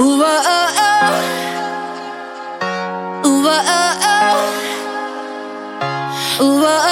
Ooh, oh, oh, oh. Ooh, oh, oh, oh. Ooh, oh, oh.